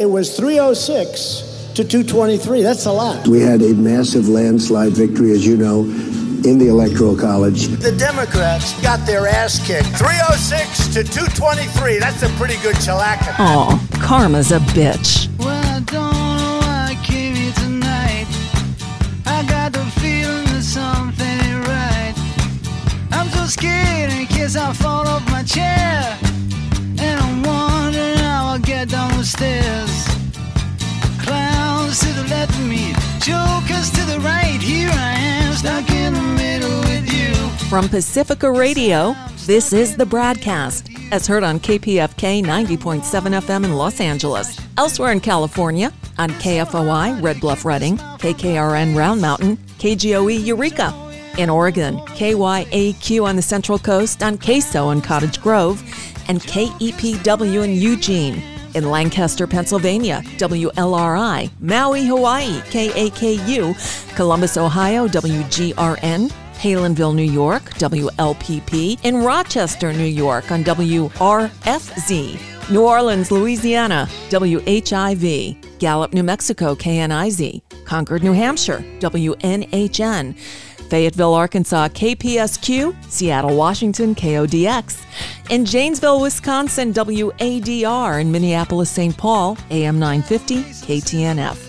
It was 306 to 223. That's a lot. We had a massive landslide victory, as you know, in the Electoral College. The Democrats got their ass kicked. 306 to 223. That's a pretty good shellacking. Aw, karma's a bitch. Well, I don't know why I came here tonight. I got the feeling that something ain't right. I'm so scared in case I fall off my chair. And I'm wondering how I'll get down the stairs. Jokers to the right. Here I am, stuck in the middle with you. From Pacifica Radio, this is the BradCast, as heard on KPFK 90.7 FM in Los Angeles. Elsewhere in California, on KFOI Red Bluff Redding, KKRN Round Mountain, KGOE Eureka. In Oregon, KYAQ on the Central Coast, on KSO in Cottage Grove, and KEPW in Eugene. In Lancaster, Pennsylvania, WLRI, Maui, Hawaii, KAKU, Columbus, Ohio, WGRN, Palenville, New York, WLPP, in Rochester, New York on WRFZ, New Orleans, Louisiana, WHIV, Gallup, New Mexico, KNIZ, Concord, New Hampshire, WNHN, Fayetteville, Arkansas, KPSQ, Seattle, Washington, KODX, in Janesville, Wisconsin, WADR, in Minneapolis, St. Paul, AM 950, KTNF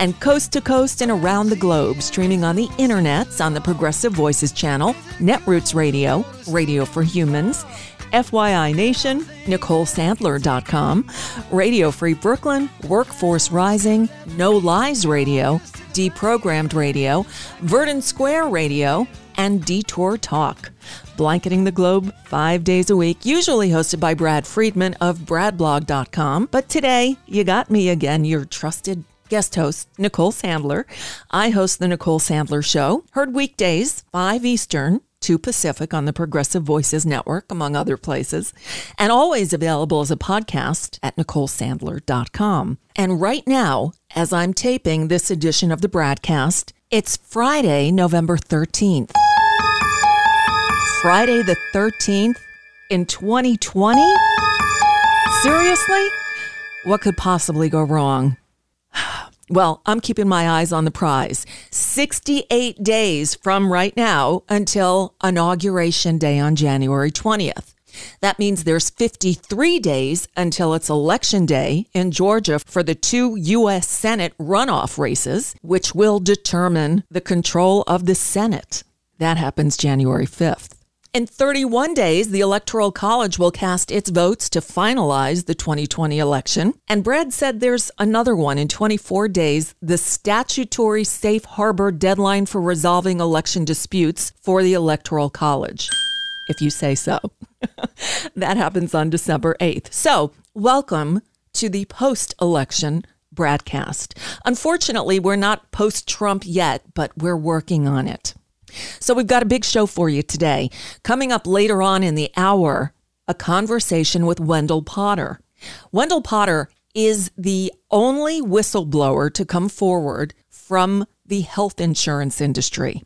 and coast to coast and around the globe, streaming on the internets on the Progressive Voices channel, Netroots Radio, Radio for Humans, FYI Nation, NicoleSandler.com, Radio Free Brooklyn, Workforce Rising, No Lies Radio, Deprogrammed Radio, Verdant Square Radio, and Detour Talk. Blanketing the globe five days a week, usually hosted by Brad Friedman of BradBlog.com. But today, you got me again, your trusted guest host, Nicole Sandler. I host the Nicole Sandler Show, heard weekdays, 5 Eastern, 2 Pacific on the Progressive Voices Network, among other places, and always available as a podcast at NicoleSandler.com. And right now, as I'm taping this edition of the BradCast, it's Friday, November 13th. Friday the 13th in 2020? Seriously? What could possibly go wrong? Well, I'm keeping my eyes on the prize. 68 days from right now until Inauguration Day on January 20th. That means there's 53 days until it's Election Day in Georgia for the two U.S. Senate runoff races, which will determine the control of the Senate. That happens January 5th. In 31 days, the Electoral College will cast its votes to finalize the 2020 election. And Brad said there's another one in 24 days, the statutory safe harbor deadline for resolving election disputes for the Electoral College, if you say so. that happens on December 8th. So, welcome to the post election broadcast. Unfortunately, we're not post Trump yet, but we're working on it. So we've got a big show for you today. Coming up later on in the hour, a conversation with Wendell Potter. Wendell Potter is the only whistleblower to come forward from the health insurance industry.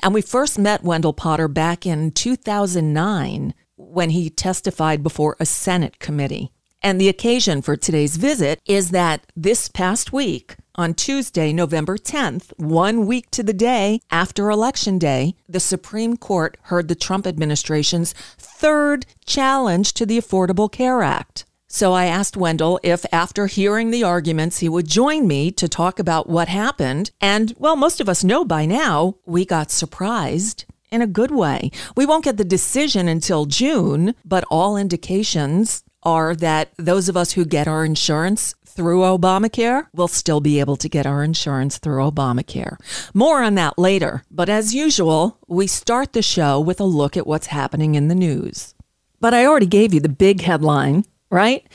And we first met Wendell Potter back in 2009 when he testified before a Senate committee. And the occasion for today's visit is that this past week, on Tuesday, November 10th, one week to the day after Election Day, the Supreme Court heard the Trump administration's third challenge to the Affordable Care Act. So I asked Wendell if, after hearing the arguments, he would join me to talk about what happened. And, well, most of us know by now, we got surprised in a good way. We won't get the decision until June, but all indications are that those of us who get our insurance through Obamacare we'll still be able to get our insurance through Obamacare. More on that later, but as usual, we start the show with a look at what's happening in the news. But I already gave you the big headline, right?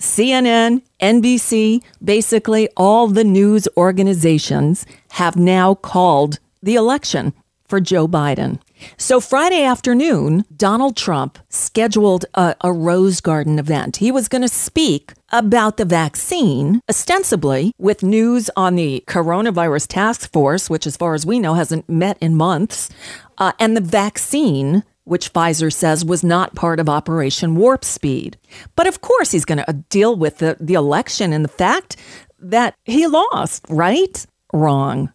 CNN, NBC, basically all the news organizations have now called the election for Joe Biden. So, Friday afternoon, Donald Trump scheduled a, a, Rose Garden event. He was going to speak about the vaccine, ostensibly with news on the coronavirus task force, which, as far as we know, hasn't met in months, uh, and the vaccine which Pfizer says was not part of Operation Warp Speed. But of course, he's going to deal with the, the election and the fact that he lost, right? Wrong.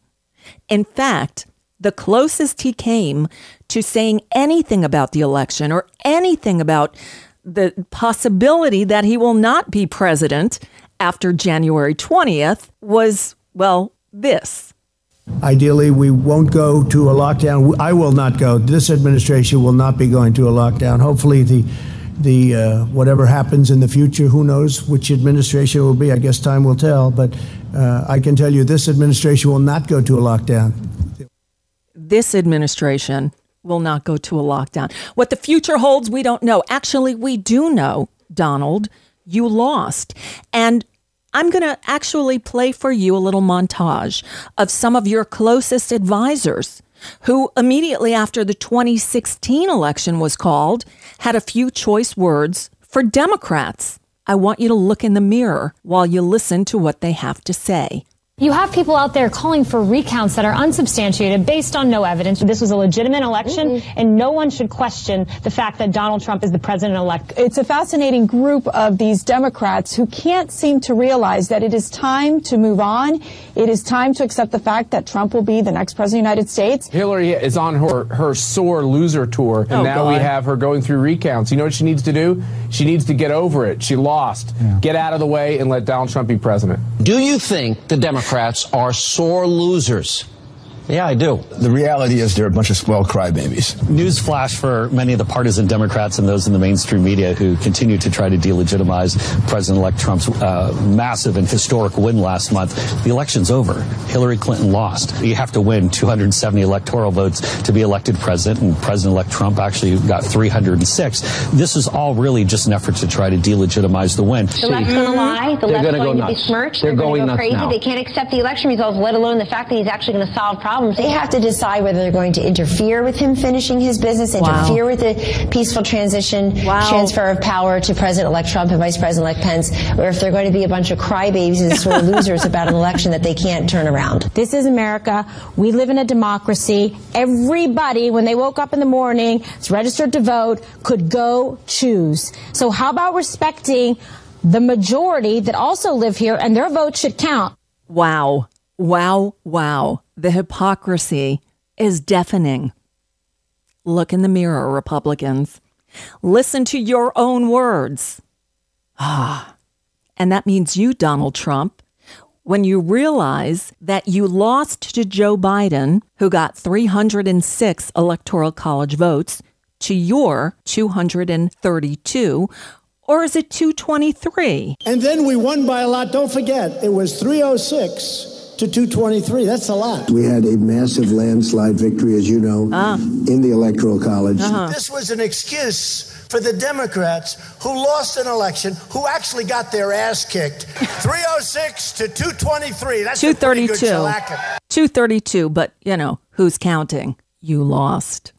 In fact, the closest he came to saying anything about the election or anything about the possibility that he will not be president after January 20th was, well, this. Ideally, we won't go to a lockdown. I will not go. This administration will not be going to a lockdown. Hopefully, the the uh, whatever happens in the future, who knows which administration will be? I guess time will tell. But uh, I can tell you, this administration will not go to a lockdown. This administration will not go to a lockdown. What the future holds, we don't know. Actually, we do know, Donald, you lost, and I'm going to actually play for you a little montage of some of your closest advisors who immediately after the 2016 election was called had a few choice words for Democrats. I want you to look in the mirror while you listen to what they have to say. You have people out there calling for recounts that are unsubstantiated based on no evidence. This was a legitimate election, mm-hmm. and no one should question the fact that Donald Trump is the president elect. It's a fascinating group of these Democrats who can't seem to realize that it is time to move on. It is time to accept the fact that Trump will be the next president of the United States. Hillary is on her, her sore loser tour, and oh, now God. we have her going through recounts. You know what she needs to do? She needs to get over it. She lost. Yeah. Get out of the way and let Donald Trump be president. Do you think the Democrats Democrats are sore losers. Yeah, I do. The reality is they're a bunch of spoiled crybabies. Newsflash for many of the partisan Democrats and those in the mainstream media who continue to try to delegitimize President-elect Trump's uh, massive and historic win last month. The election's over. Hillary Clinton lost. You have to win 270 electoral votes to be elected president, and President-elect Trump actually got 306. This is all really just an effort to try to delegitimize the win. The left's going to lie. The They're left's going to besmirch. They're, They're going to go crazy. Now. They can't accept the election results, let alone the fact that he's actually going to solve problems problems. They have to decide whether they're going to interfere with him finishing his business, interfere wow. with the peaceful transition, wow. transfer of power to President-elect Trump and Vice President-elect Pence, or if they're going to be a bunch of crybabies and sort of losers about an election that they can't turn around. This is America. We live in a democracy. Everybody, when they woke up in the morning, is registered to vote, could go choose. So how about respecting the majority that also live here and their vote should count? Wow. Wow, wow. The hypocrisy is deafening. Look in the mirror, Republicans. Listen to your own words. Ah, and that means you, Donald Trump, when you realize that you lost to Joe Biden, who got 306 electoral college votes, to your 232, or is it 223? And then we won by a lot. Don't forget, it was 306 to 223. That's a lot. We had a massive landslide victory, as you know, ah. in the Electoral College. Uh-huh. This was an excuse for the Democrats who lost an election, who actually got their ass kicked. 306 to 223. That's 232. 232, but you know, who's counting? You lost.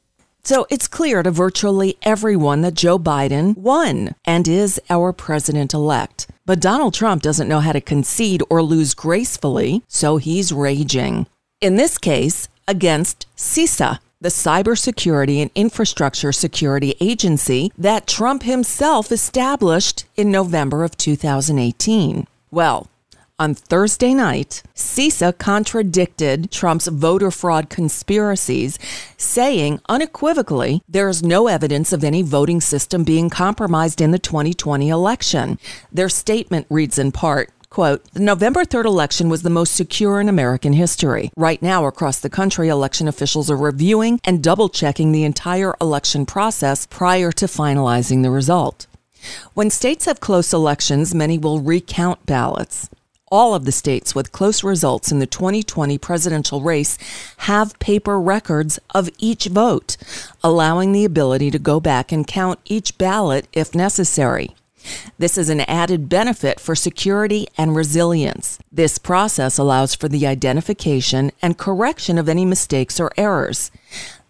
So it's clear to virtually everyone that Joe Biden won and is our president elect. But Donald Trump doesn't know how to concede or lose gracefully, so he's raging. In this case, against CISA, the Cybersecurity and Infrastructure Security Agency that Trump himself established in November of 2018. Well, on Thursday night, CISA contradicted Trump's voter fraud conspiracies, saying unequivocally there is no evidence of any voting system being compromised in the 2020 election. Their statement reads in part, Quote, the November 3rd election was the most secure in American history. Right now, across the country, election officials are reviewing and double checking the entire election process prior to finalizing the result. When states have close elections, many will recount ballots all of the states with close results in the 2020 presidential race have paper records of each vote, allowing the ability to go back and count each ballot if necessary. This is an added benefit for security and resilience. This process allows for the identification and correction of any mistakes or errors.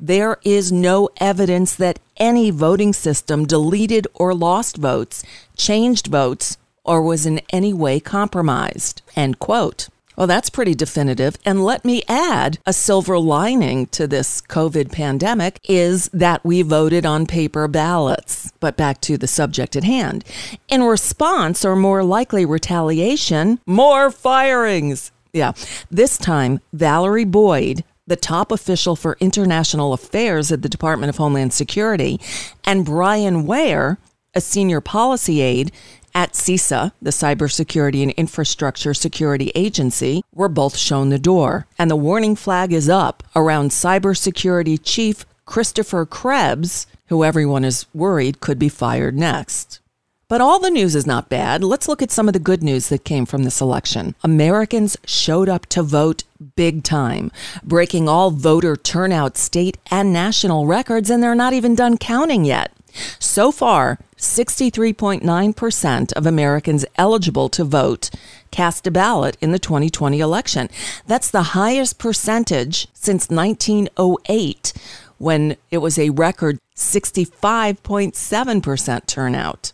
There is no evidence that any voting system deleted or lost votes, changed votes, or was in any way compromised. End quote. Well, that's pretty definitive. And let me add a silver lining to this COVID pandemic is that we voted on paper ballots. But back to the subject at hand. In response or more likely retaliation, more firings. Yeah. This time, Valerie Boyd, the top official for international affairs at the Department of Homeland Security, and Bryan Ware, a senior policy aide at CISA, the Cybersecurity and Infrastructure Security Agency, were both shown the door. And the warning flag is up around cybersecurity chief Christopher Krebs, who everyone is worried could be fired next. But all the news is not bad. Let's look at some of the good news that came from this election. Americans showed up to vote big time, breaking all voter turnout state and national records, and they're not even done counting yet. So far, 63.9% of Americans eligible to vote cast a ballot in the 2020 election. That's the highest percentage since 1908 when it was a record 65.7% turnout.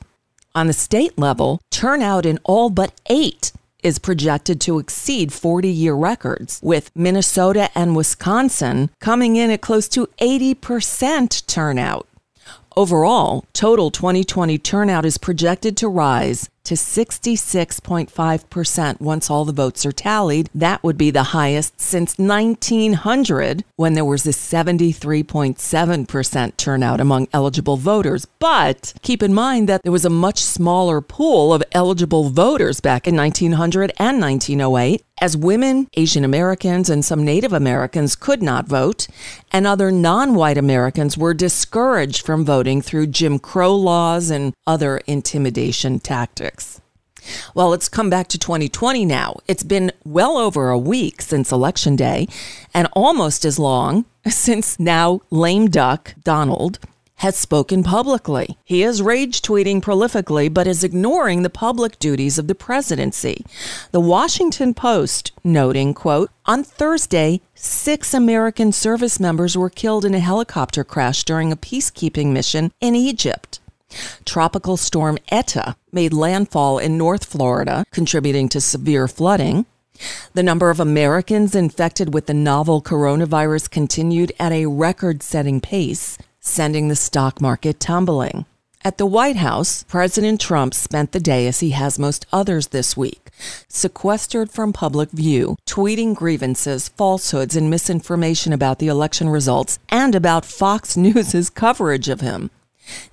On the state level, turnout in all but eight is projected to exceed 40 year records, with Minnesota and Wisconsin coming in at close to 80% turnout. Overall, total 2020 turnout is projected to rise to 66.5% once all the votes are tallied. That would be the highest since 1900 when there was a 73.7% turnout among eligible voters. But keep in mind that there was a much smaller pool of eligible voters back in 1900 and 1908 as women, Asian Americans, and some Native Americans could not vote, and other non white Americans were discouraged from voting through Jim Crow laws and other intimidation tactics. Well, let's come back to 2020 now. It's been well over a week since Election Day, and almost as long since now lame duck Donald has spoken publicly. He is rage tweeting prolifically, but is ignoring the public duties of the presidency. The Washington Post noting, quote, on Thursday, six American service members were killed in a helicopter crash during a peacekeeping mission in Egypt. Tropical storm Eta made landfall in North Florida, contributing to severe flooding. The number of Americans infected with the novel coronavirus continued at a record setting pace sending the stock market tumbling. At the White House, President Trump spent the day as he has most others this week, sequestered from public view, tweeting grievances, falsehoods, and misinformation about the election results and about Fox News' coverage of him.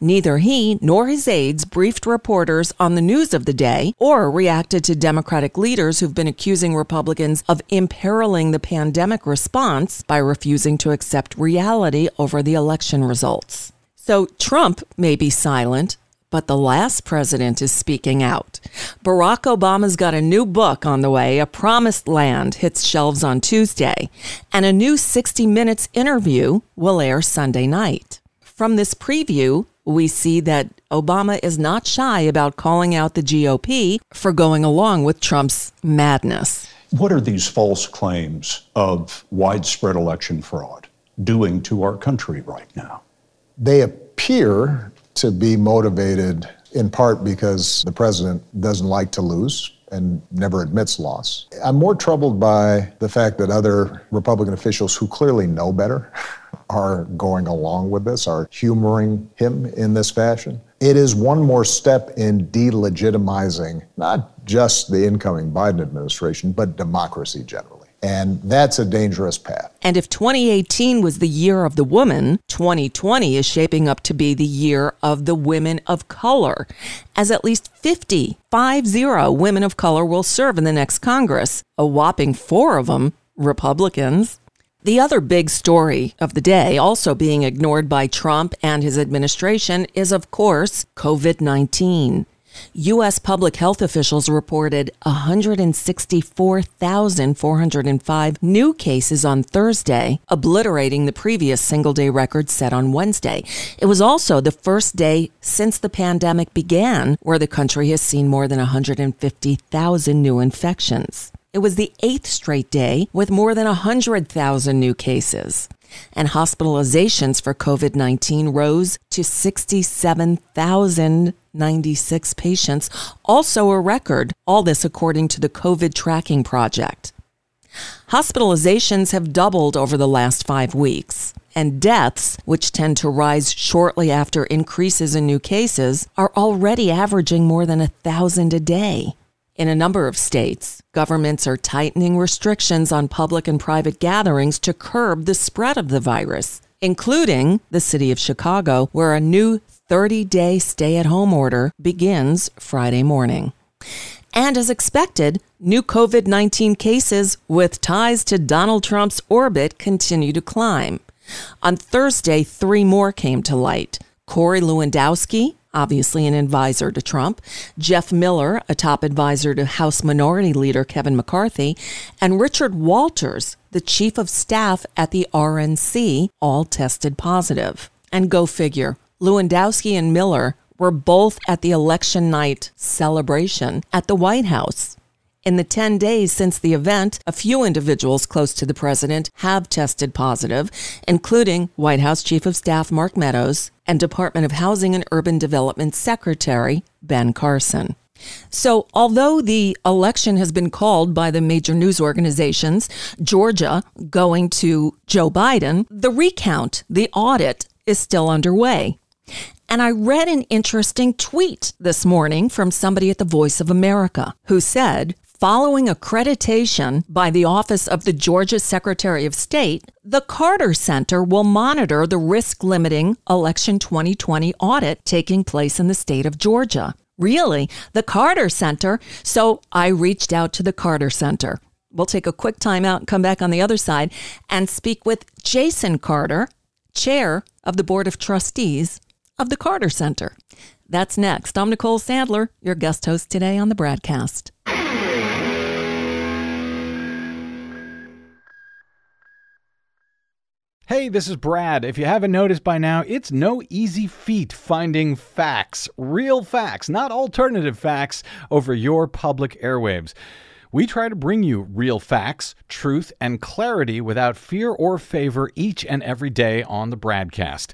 Neither he nor his aides briefed reporters on the news of the day or reacted to Democratic leaders who've been accusing Republicans of imperiling the pandemic response by refusing to accept reality over the election results. So Trump may be silent, but the last president is speaking out. Barack Obama's got a new book on the way, A Promised Land, hits shelves on Tuesday, and a new 60 Minutes interview will air Sunday night. From this preview, we see that Obama is not shy about calling out the GOP for going along with Trump's madness. What are these false claims of widespread election fraud doing to our country right now? They appear to be motivated in part because the president doesn't like to lose and never admits loss. I'm more troubled by the fact that other Republican officials who clearly know better are going along with this, are humoring him in this fashion. It is one more step in delegitimizing not just the incoming Biden administration, but democracy generally. And that's a dangerous path. And if 2018 was the year of the woman, 2020 is shaping up to be the year of the women of color, as at least 50, 50 women of color will serve in the next Congress, a whopping four of them Republicans. The other big story of the day, also being ignored by Trump and his administration, is of course COVID 19. U.S. public health officials reported 164,405 new cases on Thursday, obliterating the previous single day record set on Wednesday. It was also the first day since the pandemic began where the country has seen more than 150,000 new infections. It was the eighth straight day with more than 100,000 new cases and hospitalizations for COVID 19 rose to 67,096 patients, also a record. All this according to the COVID Tracking Project. Hospitalizations have doubled over the last five weeks, and deaths, which tend to rise shortly after increases in new cases, are already averaging more than a thousand a day. In a number of states, governments are tightening restrictions on public and private gatherings to curb the spread of the virus, including the city of Chicago, where a new 30 day stay at home order begins Friday morning. And as expected, new COVID 19 cases with ties to Donald Trump's orbit continue to climb. On Thursday, three more came to light. Corey Lewandowski, obviously an advisor to Trump, Jeff Miller, a top advisor to House Minority Leader Kevin McCarthy, and Richard Walters, the chief of staff at the RNC, all tested positive. And go figure, Lewandowski and Miller were both at the election night celebration at the White House. In the 10 days since the event, a few individuals close to the president have tested positive, including White House Chief of Staff Mark Meadows and Department of Housing and Urban Development Secretary Ben Carson. So, although the election has been called by the major news organizations, Georgia going to Joe Biden, the recount, the audit is still underway. And I read an interesting tweet this morning from somebody at the Voice of America who said, Following accreditation by the Office of the Georgia Secretary of State, the Carter Center will monitor the risk limiting Election 2020 audit taking place in the state of Georgia. Really? The Carter Center? So I reached out to the Carter Center. We'll take a quick time out and come back on the other side and speak with Jason Carter, chair of the Board of Trustees of the Carter Center. That's next. I'm Nicole Sandler, your guest host today on the BradCast. Hey, this is Brad. If you haven't noticed by now, it's no easy feat finding facts, real facts, not alternative facts, over your public airwaves. We try to bring you real facts, truth, and clarity without fear or favor each and every day on the BradCast.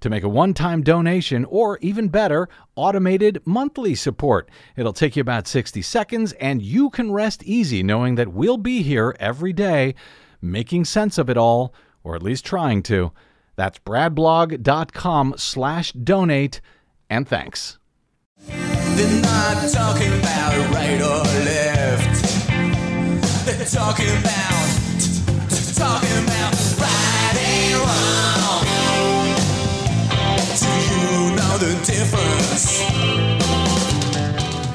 to make a one-time donation or even better, automated monthly support. It'll take you about 60 seconds, and you can rest easy knowing that we'll be here every day making sense of it all, or at least trying to. That's bradblog.com slash donate, and thanks. They're not talking about right or left. They're talking about, talking about difference?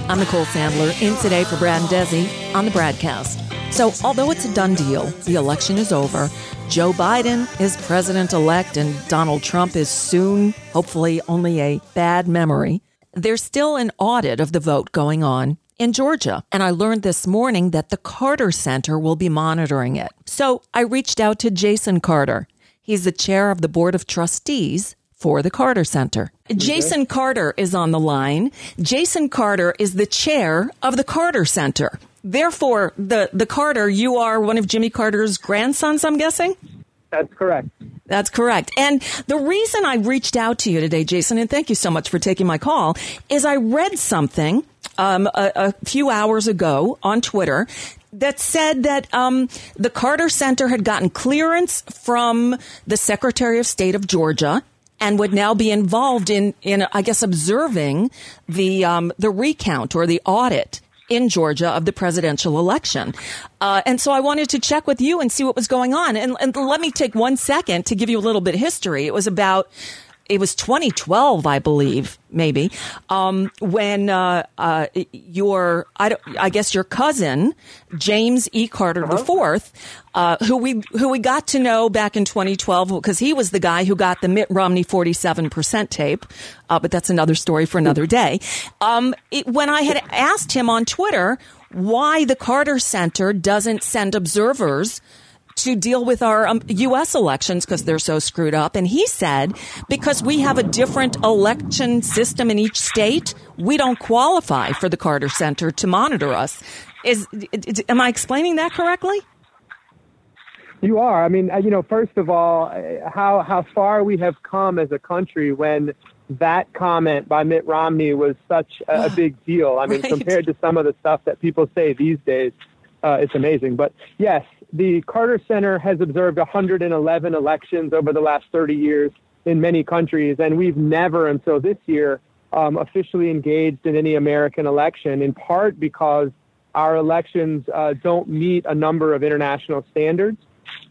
I'm Nicole Sandler, in today for Brad and Desi on the BradCast. So, although it's a done deal, the election is over, Joe Biden is president elect, and Donald Trump is soon, hopefully, only a bad memory, there's still an audit of the vote going on in Georgia. And I learned this morning that the Carter Center will be monitoring it. So I reached out to Jason Carter. He's the chair of the Board of Trustees for the Carter Center. Jason Carter is on the line. Jason Carter is the chair of the Carter Center. Therefore, the, the Carter, you are one of Jimmy Carter's grandsons, I'm guessing? That's correct. That's correct. And the reason I reached out to you today, Jason, and thank you so much for taking my call, is I read something um, a, a, few hours ago on Twitter that said that um, the Carter Center had gotten clearance from the Secretary of State of Georgia and would now be involved in, in I guess, observing the um, the recount or the audit in Georgia of the presidential election. Uh, and so I wanted to check with you and see what was going on. And, and let me take one second to give you a little bit of history. It was about it was 2012, I believe, maybe, um, when uh, uh, your, I, I, guess your cousin James E. Carter uh-huh. IV, uh, who we who we got to know back in 2012 because he was the guy who got the Mitt Romney 47 percent tape, uh, but that's another story for another day. Um, it, when I had asked him on Twitter why the Carter Center doesn't send observers to deal with our um, U.S. elections because they're so screwed up. And he said because we have a different election system in each state, we don't qualify for the Carter Center to monitor us. Is, is am I explaining that correctly? You are. I mean, uh, you know, first of all, uh, how how far we have come as a country when that comment by Mitt Romney was such a, a big deal. I mean, right. compared to some of the stuff that people say these days, uh, it's amazing. But yes, the Carter Center has observed 111 elections over the last 30 years in many countries, and we've never until this year um, officially engaged in any American election, in part because our elections uh, don't meet a number of international standards.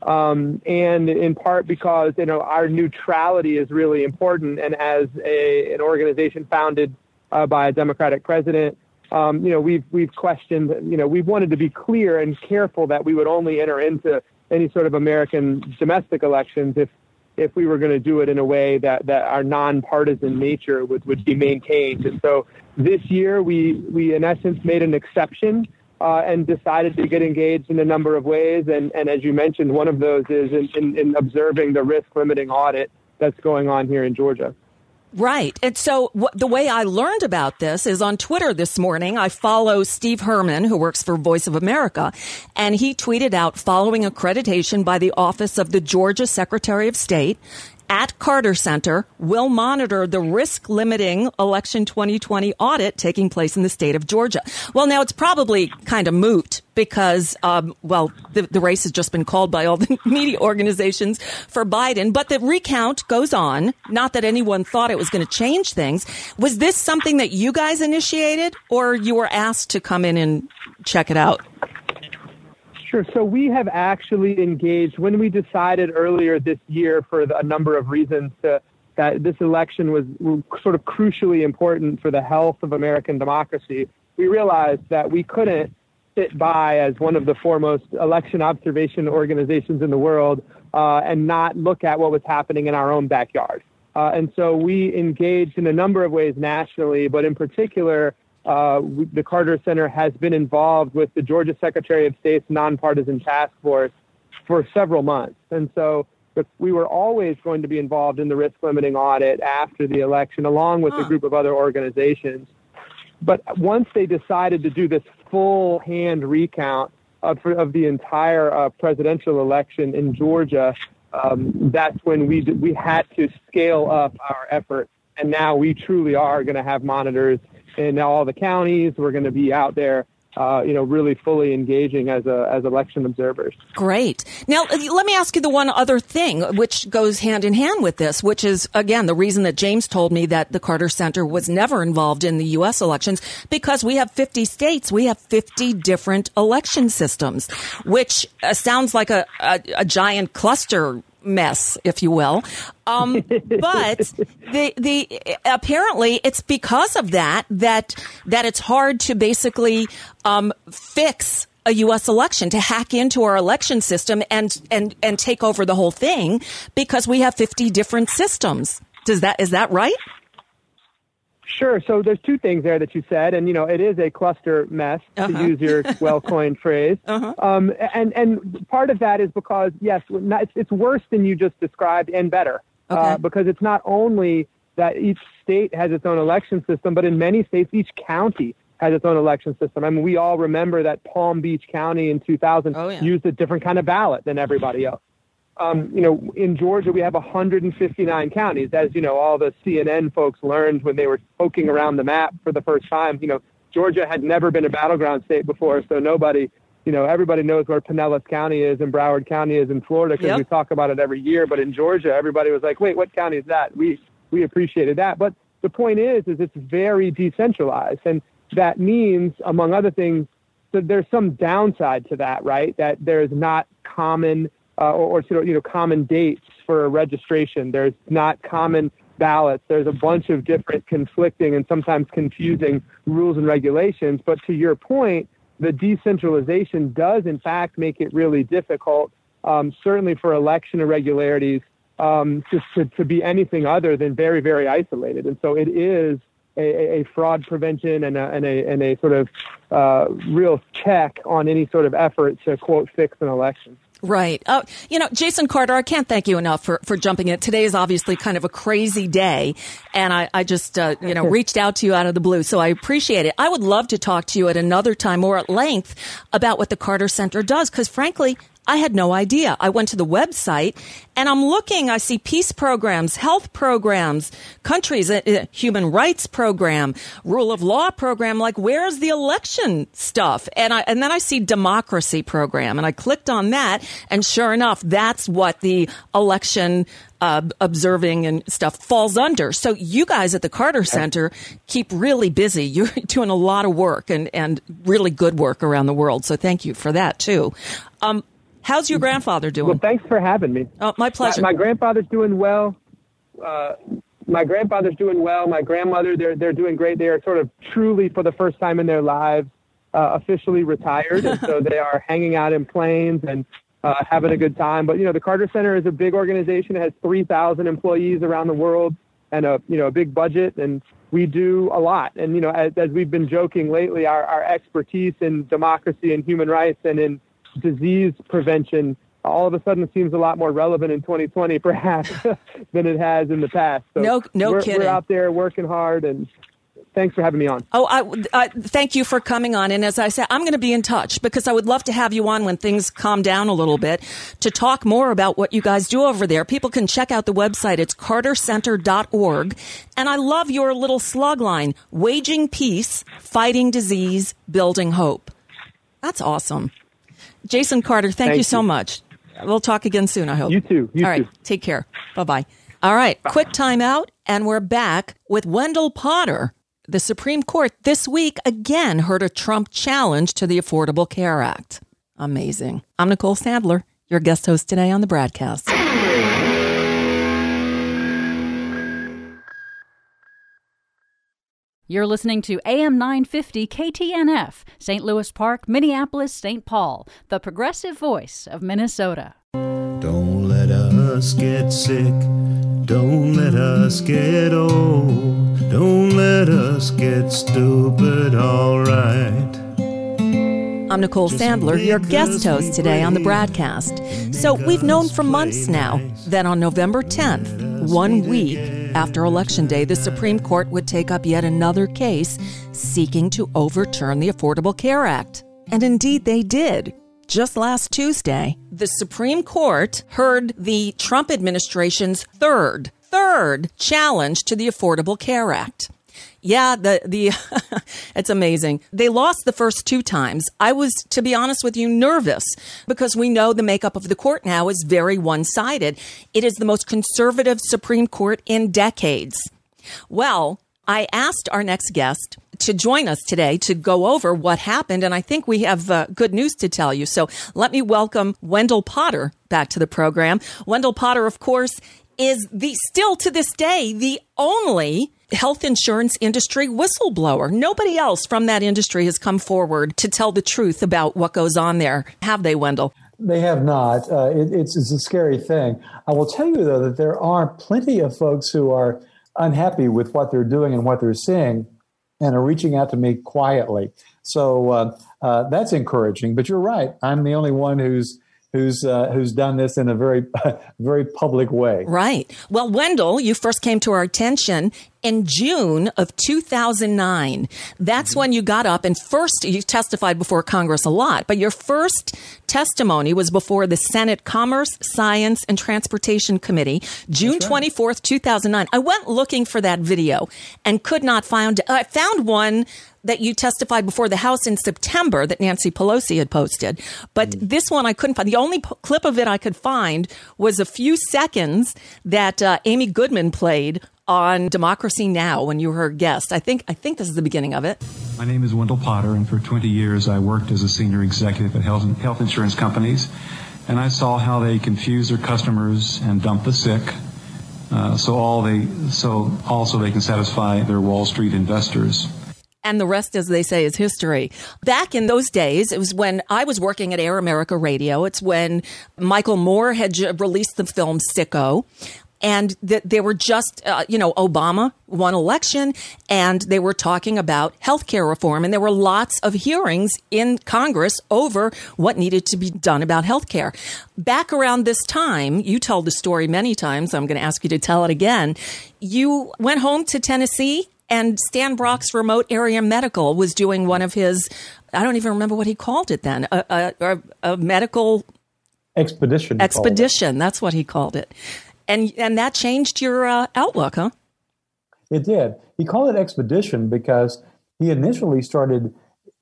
Um, and in part because you know our neutrality is really important, and as a, an organization founded uh, by a Democratic president, um, you know, we've we've questioned, you know, we've wanted to be clear and careful that we would only enter into any sort of American domestic elections if if we were going to do it in a way that, that our nonpartisan nature would, would be maintained. And so this year we we in essence made an exception uh, and decided to get engaged in a number of ways. And, and as you mentioned, one of those is in, in, in observing the risk limiting audit that's going on here in Georgia. Right. And so the way I learned about this is on Twitter this morning. I follow Steve Herman, who works for Voice of America, and he tweeted out following accreditation by the Office of the Georgia Secretary of State at Carter Center will monitor the risk limiting election 2020 audit taking place in the state of Georgia. Well, now it's probably kind of moot because, um, well, the, the race has just been called by all the media organizations for Biden, but the recount goes on. Not that anyone thought it was going to change things. Was this something that you guys initiated or you were asked to come in and check it out? Sure. So we have actually engaged when we decided earlier this year for a number of reasons to, that this election was sort of crucially important for the health of American democracy. We realized that we couldn't sit by as one of the foremost election observation organizations in the world uh, and not look at what was happening in our own backyard. Uh, and so we engaged in a number of ways nationally, but in particular, uh, the Carter Center has been involved with the Georgia Secretary of State's nonpartisan task force for several months. And so we were always going to be involved in the risk limiting audit after the election, along with huh. a group of other organizations. But once they decided to do this full hand recount of, of the entire uh, presidential election in Georgia, um, that's when we, we had to scale up our effort. And now we truly are going to have monitors in all the counties. We're going to be out there uh, you know, really fully engaging as a, as election observers. Great. Now, let me ask you the one other thing, which goes hand in hand with this, which is again the reason that James told me that the Carter Center was never involved in the U.S. elections because we have 50 states, we have 50 different election systems, which uh, sounds like a, a, a giant cluster mess, if you will. Um, but the the apparently it's because of that that that it's hard to basically um, fix a U.S. election to hack into our election system and and and take over the whole thing because we have fifty different systems. Does that is that right? Sure. So there's two things there that you said, and you know it is a cluster mess uh-huh. to use your well-coined phrase. Uh-huh. Um, and and part of that is because yes, it's, it's worse than you just described and better uh, okay. uh, because it's not only that each state has its own election system, but in many states each county has its own election system. I mean, we all remember that Palm Beach County in 2000 oh, yeah. used a different kind of ballot than everybody else um, you know, in Georgia, we have 159 counties. As you know, all the CNN folks learned when they were poking around the map for the first time. You know, Georgia had never been a battleground state before, so nobody, you know, everybody knows where Pinellas County is and Broward County is in Florida because yep. we talk about it every year. But in Georgia, everybody was like, "Wait, what county is that?" We we appreciated that, but the point is, is it's very decentralized, and that means, among other things, that there's some downside to that, right? That there's not common uh, or, or you know common dates for registration. There's not common ballots. There's a bunch of different conflicting and sometimes confusing rules and regulations. But to your point, the decentralization does in fact make it really difficult, um, certainly for election irregularities, um, to, to, to, be anything other than very, very isolated. And so it is a, a fraud prevention and a, and a, and a sort of uh, real check on any sort of effort to, quote, fix an election. Right. Oh, you know, Jason Carter, I can't thank you enough for, for jumping in. Today is obviously kind of a crazy day, and I, I just, uh, you know, reached out to you out of the blue, so I appreciate it. I would love to talk to you at another time or at length about what the Carter Center does, because frankly, I had no idea. I went to the website and I'm looking. I see peace programs, health programs, countries, uh, uh, human rights program, rule of law program. Like, where's the election stuff? And I, and then I see democracy program and I clicked on that. And sure enough, that's what the election uh, observing and stuff falls under. So you guys at the Carter Center keep really busy. You're doing a lot of work and, and really good work around the world. So thank you for that too. Um, How's your grandfather doing? Well, thanks for having me. Oh, my pleasure. My, my grandfather's doing well. Uh, my grandfather's doing well. My grandmother, they're they're doing great. They are sort of truly for the first time in their lives uh, officially retired, and so they are hanging out in planes and uh, having a good time. But you know, the Carter Center is a big organization. It has three thousand employees around the world and a you know a big budget, and we do a lot. And you know, as, as we've been joking lately, our our expertise in democracy and human rights and in disease prevention all of a sudden seems a lot more relevant in 2020 perhaps than it has in the past. So no, no we're, kidding. We're out there working hard and thanks for having me on. Oh, I, thank you for coming on. And as I said, I'm going to be in touch because I would love to have you on when things calm down a little bit to talk more about what you guys do over there. People can check out the website. It's cartercenter.org. And I love your little slug line, waging peace, fighting disease, building hope. That's awesome. Jason Carter, thank, thank you so much. We'll talk again soon, I hope. You too. You All right. Too. Take care. Bye bye. All right. Bye. Quick time out, and we're back with Wendell Potter. The Supreme Court this week again heard a Trump challenge to the Affordable Care Act. Amazing. I'm Nicole Sandler, your guest host today on the BradCast. You're listening to AM 950 KTNF, St. Louis Park, Minneapolis, St. Paul, the progressive voice of Minnesota. Don't let us get sick. Don't let us get old. Don't let us get stupid, alright. I'm Nicole Sandler, your guest host today on the BradCast. So, we've known for months now that on November 10th, one week after Election Day, the Supreme Court would take up yet another case seeking to overturn the Affordable Care Act. And indeed, they did. Just last Tuesday, the Supreme Court heard the Trump administration's third, third challenge to the Affordable Care Act. Yeah, the the it's amazing. They lost the first two times. I was to be honest with you nervous because we know the makeup of the court now is very one-sided. It is the most conservative Supreme Court in decades. Well, I asked our next guest to join us today to go over what happened. And I think we have uh, good news to tell you. So let me welcome Wendell Potter back to the program. Wendell Potter, of course, is the still to this day the only health insurance industry whistleblower. Nobody else from that industry has come forward to tell the truth about what goes on there. Have they, Wendell? They have not. Uh, it, it's, it's a scary thing. I will tell you, though, that there are plenty of folks who are unhappy with what they're doing and what they're seeing and are reaching out to me quietly. So uh, uh, that's encouraging. But you're right. I'm the only one who's who's uh, who's done this in a very very public way. Right. Well, Wendell, you first came to our attention in June of 2009. That's mm-hmm. when you got up and first you testified before Congress a lot, but your first testimony was before the Senate Commerce, Science, and Transportation Committee, June right. 24th, 2009. I went looking for that video and could not find, I found one that you testified before the House in September that Nancy Pelosi had posted. But mm. this one I couldn't find. The only p- clip of it I could find was a few seconds that uh, Amy Goodman played on Democracy Now! when you were her guest. I think I think this is the beginning of it. My name is Wendell Potter, and for 20 years I worked as a senior executive at health, health insurance companies, and I saw how they confuse their customers and dump the sick. Uh, so all they so also they can satisfy their Wall Street investors and the rest, as they say, is history. Back in those days, it was when I was working at Air America Radio. It's when Michael Moore had released the film Sicko. and that they were just, uh, you know, Obama won election and they were talking about health care reform. And there were lots of hearings in Congress over what needed to be done about health care. Back around this time, you told the story many times. I'm going to ask you to tell it again. You went home to Tennessee and Stan Brock's remote area medical was doing one of his, I don't even remember what he called it then, a, a, a medical expedition. Expedition. That's what he called it. And, and that changed your uh, outlook, huh? It did. He called it expedition because he initially started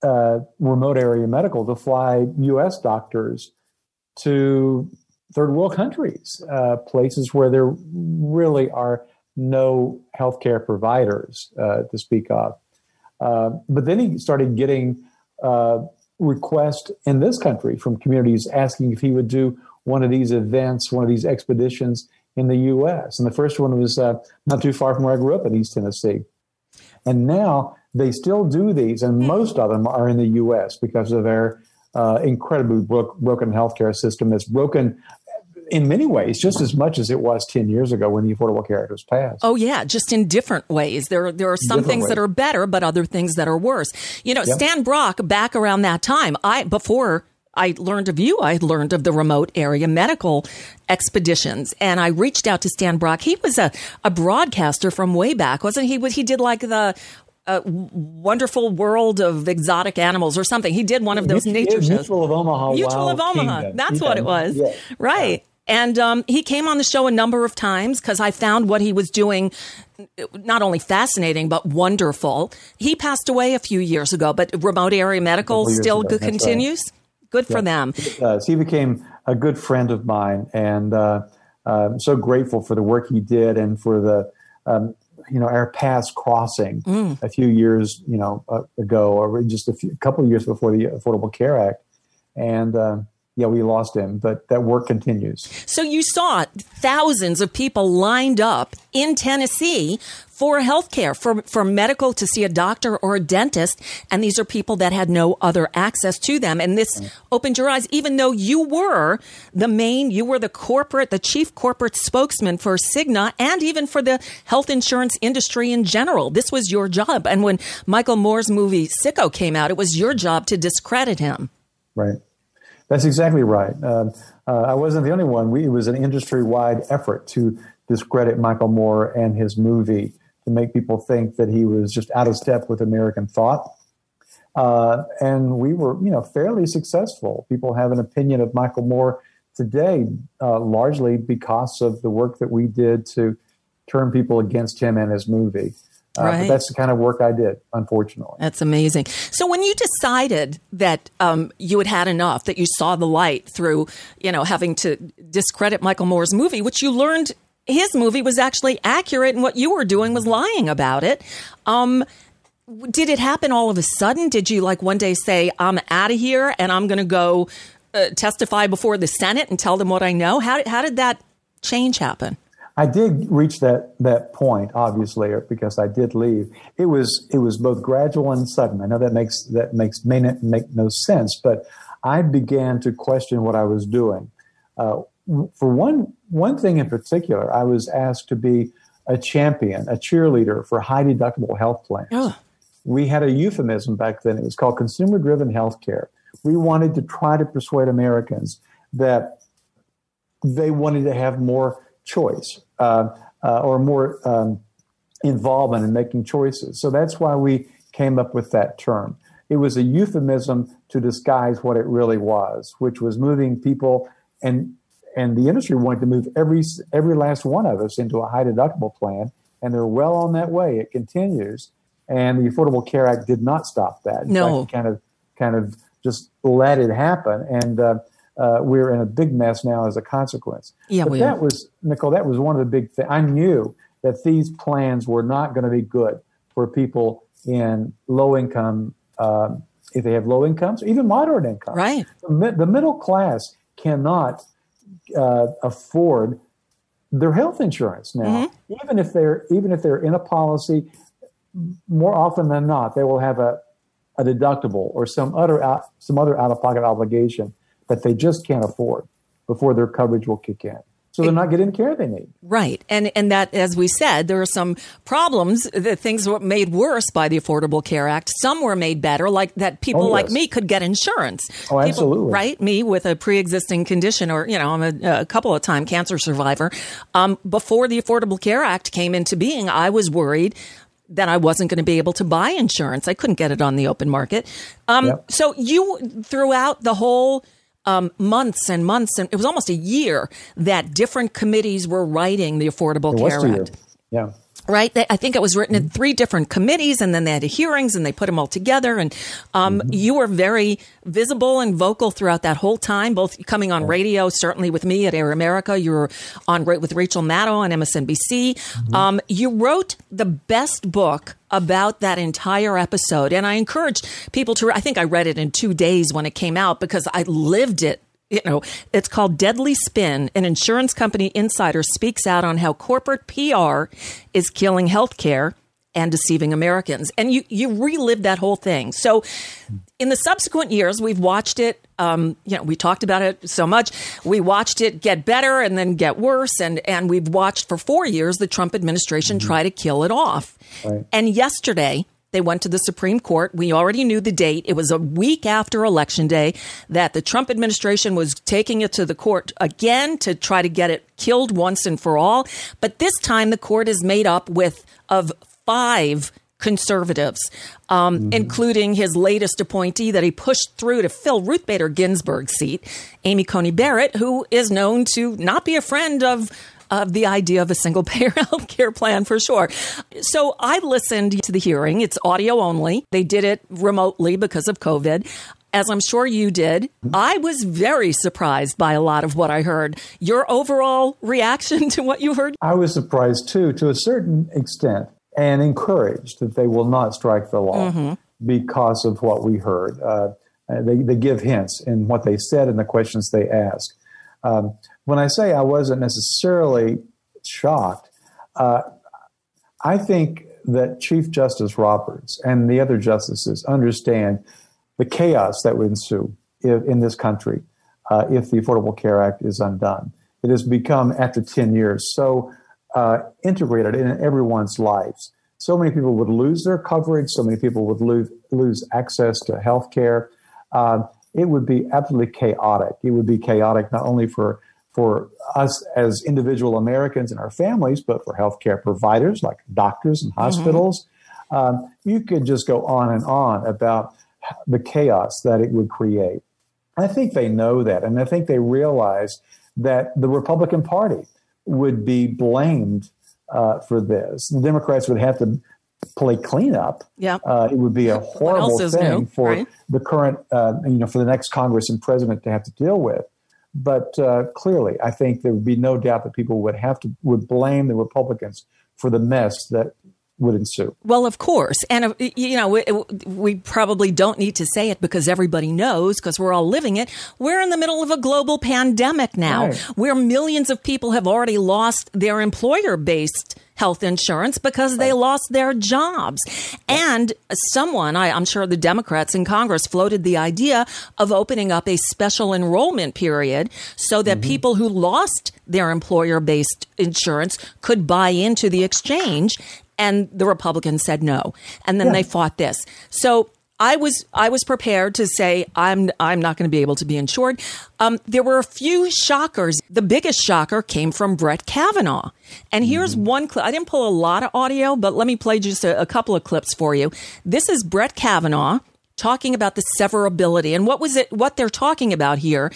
uh, remote area medical to fly U.S. doctors to third world countries, uh, places where there really are no healthcare providers uh, to speak of. Uh, but then he started getting uh, requests in this country from communities asking if he would do one of these events, one of these expeditions in the U.S. And the first one was uh, not too far from where I grew up in East Tennessee. And now they still do these, and most of them are in the U.S. because of their uh, incredibly bro- broken healthcare system that's broken in many ways just as much as it was 10 years ago when the Affordable Care Act was passed. Oh yeah, just in different ways. There there are some different things ways. that are better but other things that are worse. You know, yep. Stan Brock back around that time, I before I learned of you. I learned of the remote area medical expeditions, and I reached out to Stan Brock. He was a, a broadcaster from way back, wasn't he? He did like the uh, wonderful world of exotic animals or something. He did one of those nature shows. Mutual of Omaha. Mutual of Omaha. Kingdom. That's yeah. what it was. Yeah. Right. And um, he came on the show a number of times because I found what he was doing not only fascinating but wonderful. He passed away a few years ago, but remote area medical still ago, continues. Right. Good for them. He became a good friend of mine, and uh, I'm so grateful for the work he did and for the um, you know our paths crossing mm. a few years you know uh, ago, or just a, few, a couple of years before the Affordable Care Act, and uh, yeah, we lost him, but that work continues. So you saw thousands of people lined up in Tennessee for health care, for, for medical to see a doctor or a dentist. And these are people that had no other access to them. And this opened your eyes, even though you were the main, you were the corporate, the chief corporate spokesman for Cigna and even for the health insurance industry in general. This was your job. And when Michael Moore's movie Sicko came out, it was your job to discredit him. Right. That's exactly right. Uh, uh, I wasn't the only one. We, it was an industry wide effort to discredit Michael Moore and his movie to make people think that he was just out of step with American thought. Uh, and we were, you know, fairly successful. People have an opinion of Michael Moore today, uh, largely because of the work that we did to turn people against him and his movie. Uh, right. But that's the kind of work I did, unfortunately. That's amazing. So when you decided that um, you had had enough, that you saw the light through, you know, having to discredit Michael Moore's movie, which you learned his movie was actually accurate and what you were doing was lying about it. Um, did it happen all of a sudden? Did you like one day say, I'm out of here and I'm going to go uh, testify before the Senate and tell them what I know? How, how did that change happen? I did reach that that point, obviously, because I did leave. It was it was both gradual and sudden. I know that makes that makes may not make no sense, but I began to question what I was doing. Uh, for one one thing in particular, I was asked to be a champion, a cheerleader for high deductible health plans. Oh. We had a euphemism back then. It was called consumer driven health care. We wanted to try to persuade Americans that they wanted to have more choice uh, uh, or more um, involvement in making choices. So that's why we came up with that term. It was a euphemism to disguise what it really was, which was moving people and and the industry wanted to move every every last one of us into a high deductible plan, and they're well on that way. It continues, and the Affordable Care Act did not stop that. In no, fact, kind of kind of just let it happen, and uh, uh, we're in a big mess now as a consequence. Yeah, but we that are. was Nicole. That was one of the big things. I knew that these plans were not going to be good for people in low income, um, if they have low incomes, even moderate incomes. Right. The, the middle class cannot uh, afford their health insurance now, mm-hmm. even if they're even if they're in a policy. More often than not, they will have a, a deductible or some other out, some other out of pocket obligation that they just can't afford before their coverage will kick in. so they're not getting the care they need. Right. And and that as we said, there are some problems that things were made worse by the Affordable Care Act. Some were made better, like that people Oh, like me could get insurance. Oh, People- absolutely. right? Me with a pre-existing condition or, you know, I'm a, a couple of time cancer survivor. Um, before the Affordable Care Act came into being, I was worried that I wasn't going to be able to buy insurance. I couldn't get it on the open market. Um, Yep. So you, throughout the whole um, months and months, and it was almost a year that different committees were writing the Affordable It Care. Act. Yeah. Right, They- I think it was written in three different committees, and then they had hearings, and they put them all together. And um, you were very visible and vocal throughout that whole time, both coming on radio, certainly with me at Air America. You were on ra- with Rachel Maddow on MSNBC. Um, you wrote the best book about that entire episode, and I encourage people to. I think I read it in two days when it came out because I lived it you know, it's called Deadly Spin. An insurance company insider speaks out on how corporate PR is killing healthcare and deceiving Americans. And you, you relived that whole thing. So in the subsequent years, we've watched it. Um, you know, we talked about it so much. We watched it get better and then get worse. And, and we've watched for four years the Trump administration try to kill it off. Right. And yesterday, they went to the Supreme Court. We already knew the date. It was a week after Election Day that the Trump administration was taking it to the court again to try to get it killed once and for all. But this time, the court is made up with of five conservatives, um, including his latest appointee that he pushed through to fill Ruth Bader Ginsburg's seat, Amy Coney Barrett, who is known to not be a friend of of the idea of a single payer health care plan for sure. So I listened to the hearing. It's audio only. They did it remotely because of COVID. As I'm sure you did, I was very surprised by a lot of what I heard. Your overall reaction to what you heard? I was surprised too, to a certain extent, and encouraged that they will not strike the law Mhm. because of what we heard. Uh, they, they give hints in what they said and the questions they ask. Um, when I say I wasn't necessarily shocked, uh, I think that Chief Justice Roberts and the other justices understand the chaos that would ensue if, in this country uh, if the Affordable Care Act is undone. It has become, after 10 years, so uh, integrated in everyone's lives. So many people would lose their coverage, so many people would lose, lose access to health care. Um, it would be absolutely chaotic. It would be chaotic not only for for us as individual Americans and our families, but for healthcare providers like doctors and hospitals. Um, you could just go on and on about the chaos that it would create. I think they know that, and I think they realize that the Republican Party would be blamed uh, for this. The Democrats would have to play cleanup. Yeah. Uh, it would be a horrible thing new, for right? the current, uh, you know, for the next Congress and president to have to deal with. But uh, clearly, I think there would be no doubt that people would have to would blame the Republicans for the mess that would ensue. Well, of course. And, uh, you know, we, we probably don't need to say it because everybody knows because we're all living it. We're in the middle of a global pandemic now Right. where millions of people have already lost their employer based health insurance because they lost their jobs. And someone, I, I'm sure the Democrats in Congress floated the idea of opening up a special enrollment period so that mm-hmm. people who lost their employer based insurance could buy into the exchange. And the Republicans said no. And then Yeah. they fought this. So I was I was prepared to say I'm I'm not going to be able to be insured. Um, there were a few shockers. The biggest shocker came from Brett Kavanaugh, and here's one clip. I didn't pull a lot of audio, but let me play just a, a couple of clips for you. This is Brett Kavanaugh talking about the severability, and what was it? What they're talking about here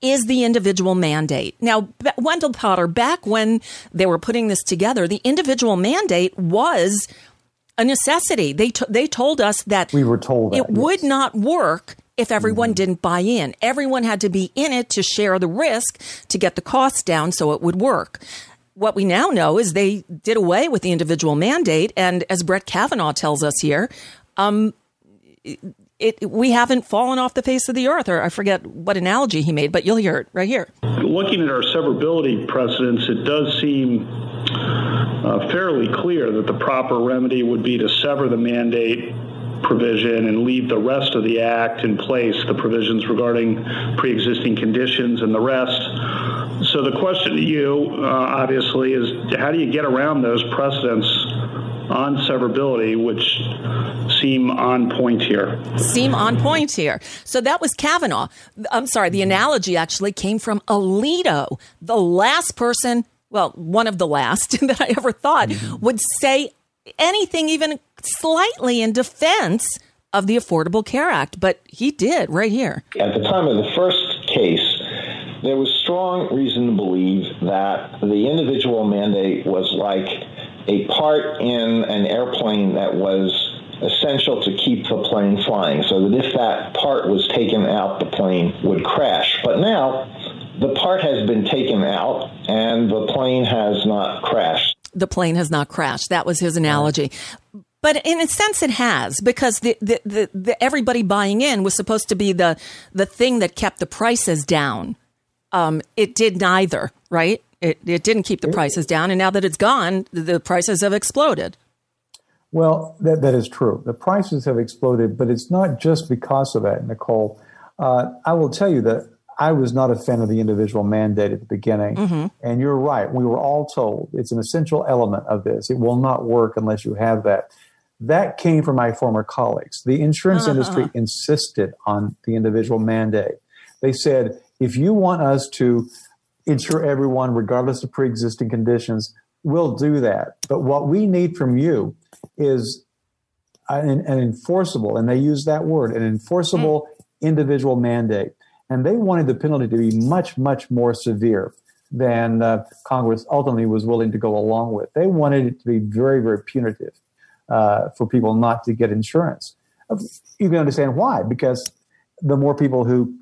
is the individual mandate. Now, Wendell Potter, back when they were putting this together, the individual mandate was a necessity. They t- they told us that We were told that, it would not work if everyone didn't buy in. Everyone had to be in it to share the risk to get the costs down so it would work. What we now know is they did away with the individual mandate, and as Brett Kavanaugh tells us here, um, it, we haven't fallen off the face of the earth. Or I forget what analogy he made, but you'll hear it right here. Looking at our severability precedents, it does seem uh, fairly clear that the proper remedy would be to sever the mandate provision and leave the rest of the act in place, the provisions regarding pre-existing conditions and the rest. So the question to you, uh, obviously, is how do you get around those precedents on severability, which seem on point here? Seem on point here. So that was Kavanaugh. I'm sorry, the analogy actually came from Alito, the last person, well, one of the last that I ever thought would say anything even slightly in defense of the Affordable Care Act, but he did right here. At the time of the first case, there was strong reason to believe that the individual mandate was like a part in an airplane that was essential to keep the plane flying, so that if that part was taken out, the plane would crash. But now, the part has been taken out and the plane has not crashed. The plane has not crashed. That was his analogy. But in a sense, it has because the, the, the, the, everybody buying in was supposed to be the the thing that kept the prices down. Um, it did neither, right? It, it didn't keep the prices down, and now that it's gone, the prices have exploded. Well, that, that is true. The prices have exploded, but it's not just because of that, Nicole. Uh, I will tell you that I was not a fan of the individual mandate at the beginning. Mm-hmm. And you're right. We were all told it's an essential element of this. It will not work unless you have that. That came from my former colleagues. The insurance uh-huh. industry insisted on the individual mandate. They said, if you want us to insure everyone, regardless of pre existing conditions, we'll do that. But what we need from you is an, an enforceable, and they use that word, an enforceable mm. individual mandate. And they wanted the penalty to be much, much more severe than uh, Congress ultimately was willing to go along with. They wanted it to be very, very punitive uh, for people not to get insurance. You can understand why, because the more people who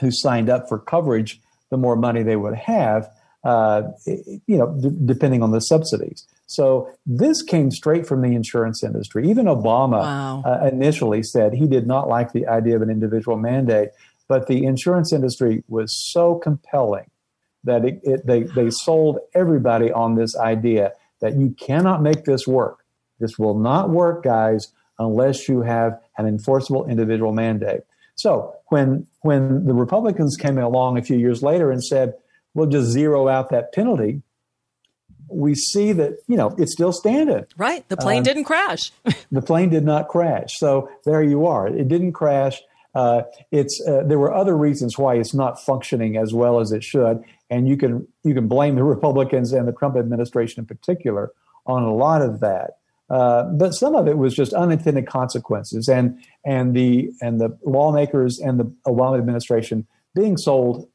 who signed up for coverage, the more money they would have. Uh, you know, d- depending on the subsidies. So this came straight from the insurance industry. Even Obama wow. uh, initially said he did not like the idea of an individual mandate, but the insurance industry was so compelling that it, it, they, they sold everybody on this idea that you cannot make this work. This will not work, guys, unless you have an enforceable individual mandate. So when when the Republicans came along a few years later and said, "We'll just zero out that penalty," we see that you know it's still standing. Right, the plane uh, didn't crash. the plane did not crash. So there you are. It didn't crash. Uh, it's uh, there were other reasons why it's not functioning as well as it should, and you can you can blame the Republicans and the Trump administration in particular on a lot of that. Uh, but some of it was just unintended consequences, and and the and the lawmakers and the Obama administration being sold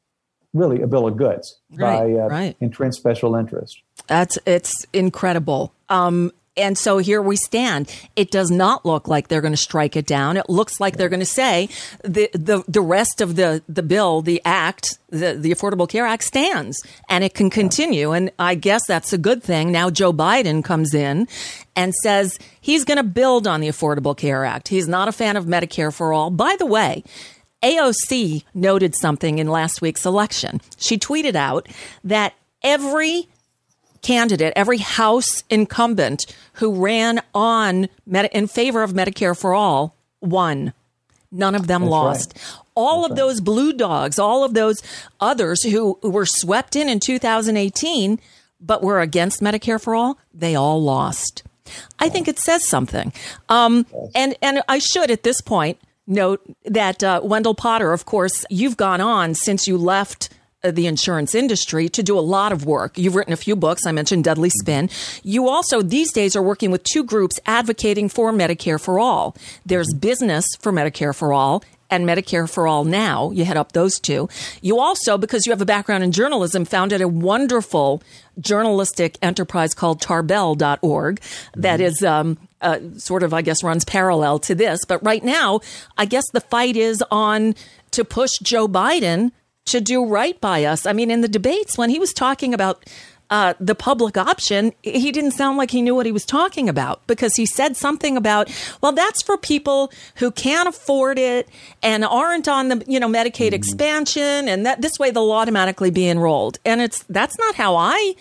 really a bill of goods right, by uh, right. entrenched special interest. That's it's incredible. Um, and so here we stand. It does not look like they're going to strike it down. It looks like they're going to say the, the, the rest of the, the bill, the act, the, the Affordable Care Act stands and it can continue. And I guess that's a good thing. Now Joe Biden comes in and says he's going to build on the Affordable Care Act. He's not a fan of Medicare for all. By the way, AOC noted something in last week's election. She tweeted out that every candidate, every House incumbent who ran on in favor of Medicare for all won. None of them That's lost. Right. All That's of right. those blue dogs, all of those others who, were swept in in 2018 but were against Medicare for all, they all lost. I think it says something. Um, and and I should at this point note that uh, Wendell Potter, of course, you've gone on since you left the insurance industry to do a lot of work. You've written a few books. I mentioned Deadly Spin. You also these days are working with two groups advocating for Medicare for all. There's Business for Medicare for All and Medicare for All Now. You head up those two. You also, because you have a background in journalism, founded a wonderful journalistic enterprise called tarbell.org that is um, uh, sort of, I guess, runs parallel to this. But right now, I guess the fight is on to push Joe Biden to do right by us. I mean, in the debates, when he was talking about uh, the public option, he didn't sound like he knew what he was talking about because he said something about, well, that's for people who can't afford it and aren't on the, you know, Medicaid mm-hmm. expansion, and that this way they'll automatically be enrolled. And it's that's not how I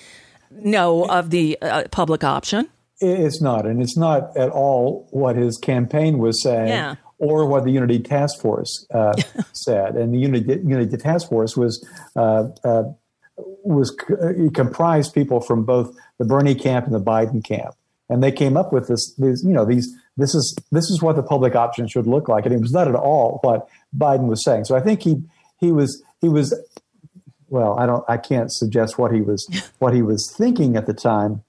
know of the uh, public option. It's not, and it's not at all what his campaign was saying. Yeah or what the Unity Task Force uh, said. And the Unity, Unity Task Force was uh, uh, was it comprised people from both the Bernie camp and the Biden camp, and they came up with this. These, you know, these this is this is what the public option should look like, and it was not at all what Biden was saying. So I think he he was he was well, I don't I can't suggest what he was what he was thinking at the time.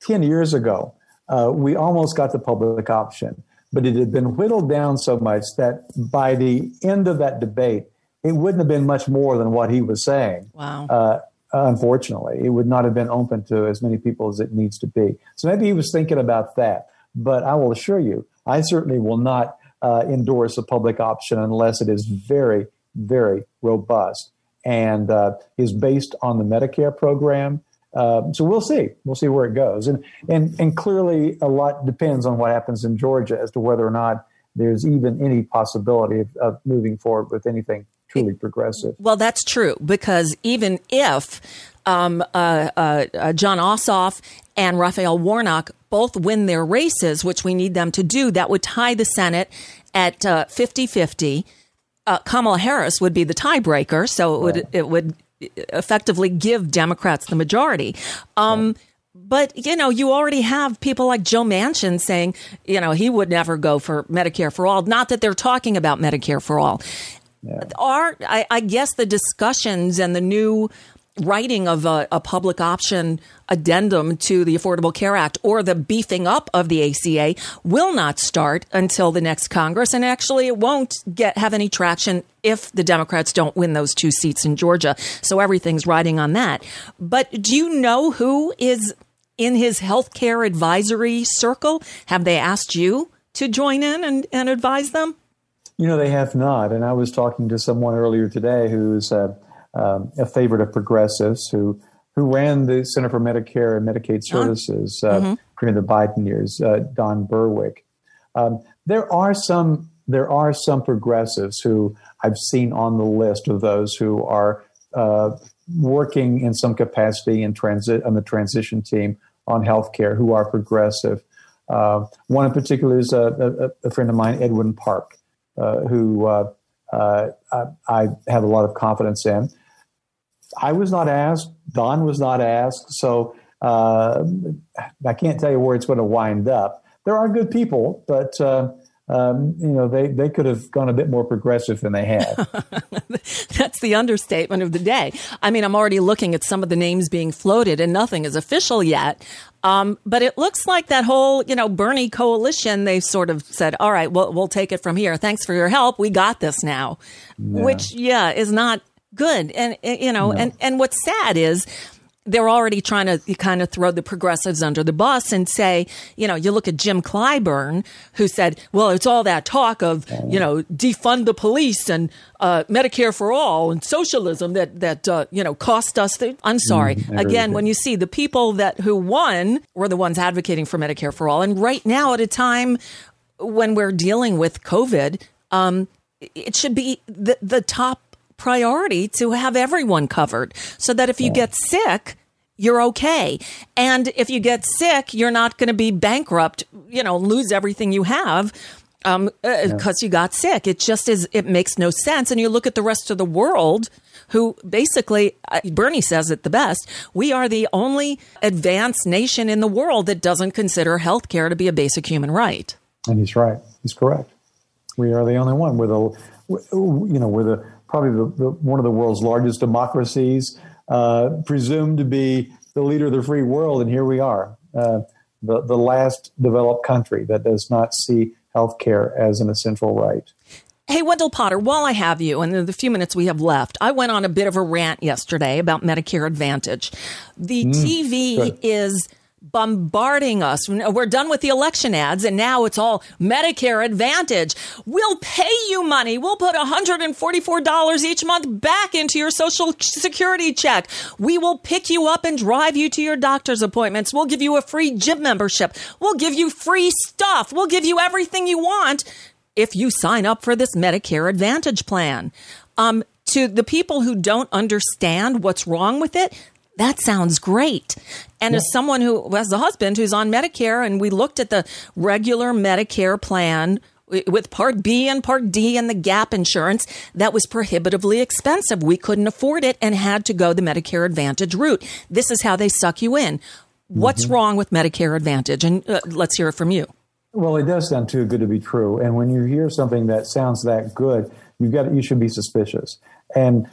Ten years ago, uh, we almost got the public option, but it had been whittled down so much that by the end of that debate, it wouldn't have been much more than what he was saying. Wow. Uh, unfortunately, it would not have been open to as many people as it needs to be. So maybe he was thinking about that. But I will assure you, I certainly will not uh, endorse a public option unless it is very, very robust and uh, is based on the Medicare program. Uh, so we'll see. We'll see where it goes, and and and clearly a lot depends on what happens in Georgia as to whether or not there's even any possibility of, of moving forward with anything truly progressive. Well, that's true because even if um, uh, uh, uh, Jon Ossoff and Raphael Warnock both win their races, which we need them to do, that would tie the Senate at uh, 50 50. Uh, Kamala Harris would be the tiebreaker, so it would right. it would effectively give Democrats the majority. Um, right. But you know, you already have people like Joe Manchin saying, you know, he would never go for Medicare for all. Not that they're talking about Medicare for all. Yeah. Are I, I guess the discussions and the new writing of a, a, public option addendum to the Affordable Care Act or the beefing up of the ACA will not start until the next Congress. And actually, it won't get have any traction if the Democrats don't win those two seats in Georgia. So everything's riding on that. But do you know who is in his health care advisory circle? Have they asked you to join in and, and advise them? You know, they have not. And I was talking to someone earlier today who's uh, um, a favorite of progressives who who ran the Center for Medicare and Medicaid Services uh, mm-hmm. during the Biden years, uh, Don Berwick. Um, there are some there are some progressives who I've seen on the list of those who are uh, working in some capacity in transit on the transition team on healthcare who are progressive. Uh, one in particular is a, a, a, friend of mine, Edwin Park, uh, who uh, I, I have a lot of confidence in. I was not asked. Don was not asked. So uh, I can't tell you where it's going to wind up. There are good people, but uh, um, you know they they could have gone a bit more progressive than they have. That's the understatement of the day. I mean, I'm already looking at some of the names being floated, and nothing is official yet. Um, but it looks like that whole, you know, Bernie coalition, they've sort of said, all right, we'll, we'll take it from here. Thanks for your help. We got this now, yeah. which, yeah, is not good. And, you know, no. and, and what's sad is they're already trying to kind of throw the progressives under the bus and say, you know, you look at Jim Clyburn, who said, well, it's all that talk of, you know, defund the police and uh, Medicare for all and socialism that, that uh, you know, cost us. The- I'm sorry. Mm, Again, when you see the people that who won were the ones advocating for Medicare for all. And right now, at a time when we're dealing with COVID, um, it should be the, the top priority to have everyone covered so that if you get sick, you're okay. And if you get sick, you're not going to be bankrupt, you know, lose everything you have um, because uh, yeah. you got sick. It just is, it makes no sense. And you look at the rest of the world who basically, uh, Bernie says it the best. We are the only advanced nation in the world that doesn't consider health care to be a basic human right. And he's right. He's correct. We are the only one. We're the, you know, we're the, probably the, the, one of the world's largest democracies, uh, presumed to be the leader of the free world, and here we are, uh, the the last developed country that does not see health care as an essential right. Hey, Wendell Potter, while I have you and the few minutes we have left, I went on a bit of a rant yesterday about Medicare Advantage. The mm, TV good. is bombarding us. We're done with the election ads and now it's all Medicare Advantage. We'll pay you money. We'll put $144 each month back into your social security check. We will pick you up and drive you to your doctor's appointments. We'll give you a free gym membership. We'll give you free stuff. We'll give you everything you want if you sign up for this Medicare Advantage plan. Um, to the people who don't understand what's wrong with it, that sounds great. And yeah. as someone who has a husband who's on Medicare, and we looked at the regular Medicare plan, with Part B and Part D and the gap insurance that was prohibitively expensive. We couldn't afford it and had to go the Medicare Advantage route. This is how they suck you in. What's mm-hmm. wrong with Medicare Advantage? And uh, let's hear it from you. Well, it does sound too good to be true. And when you hear something that sounds that good, you got you should be suspicious. And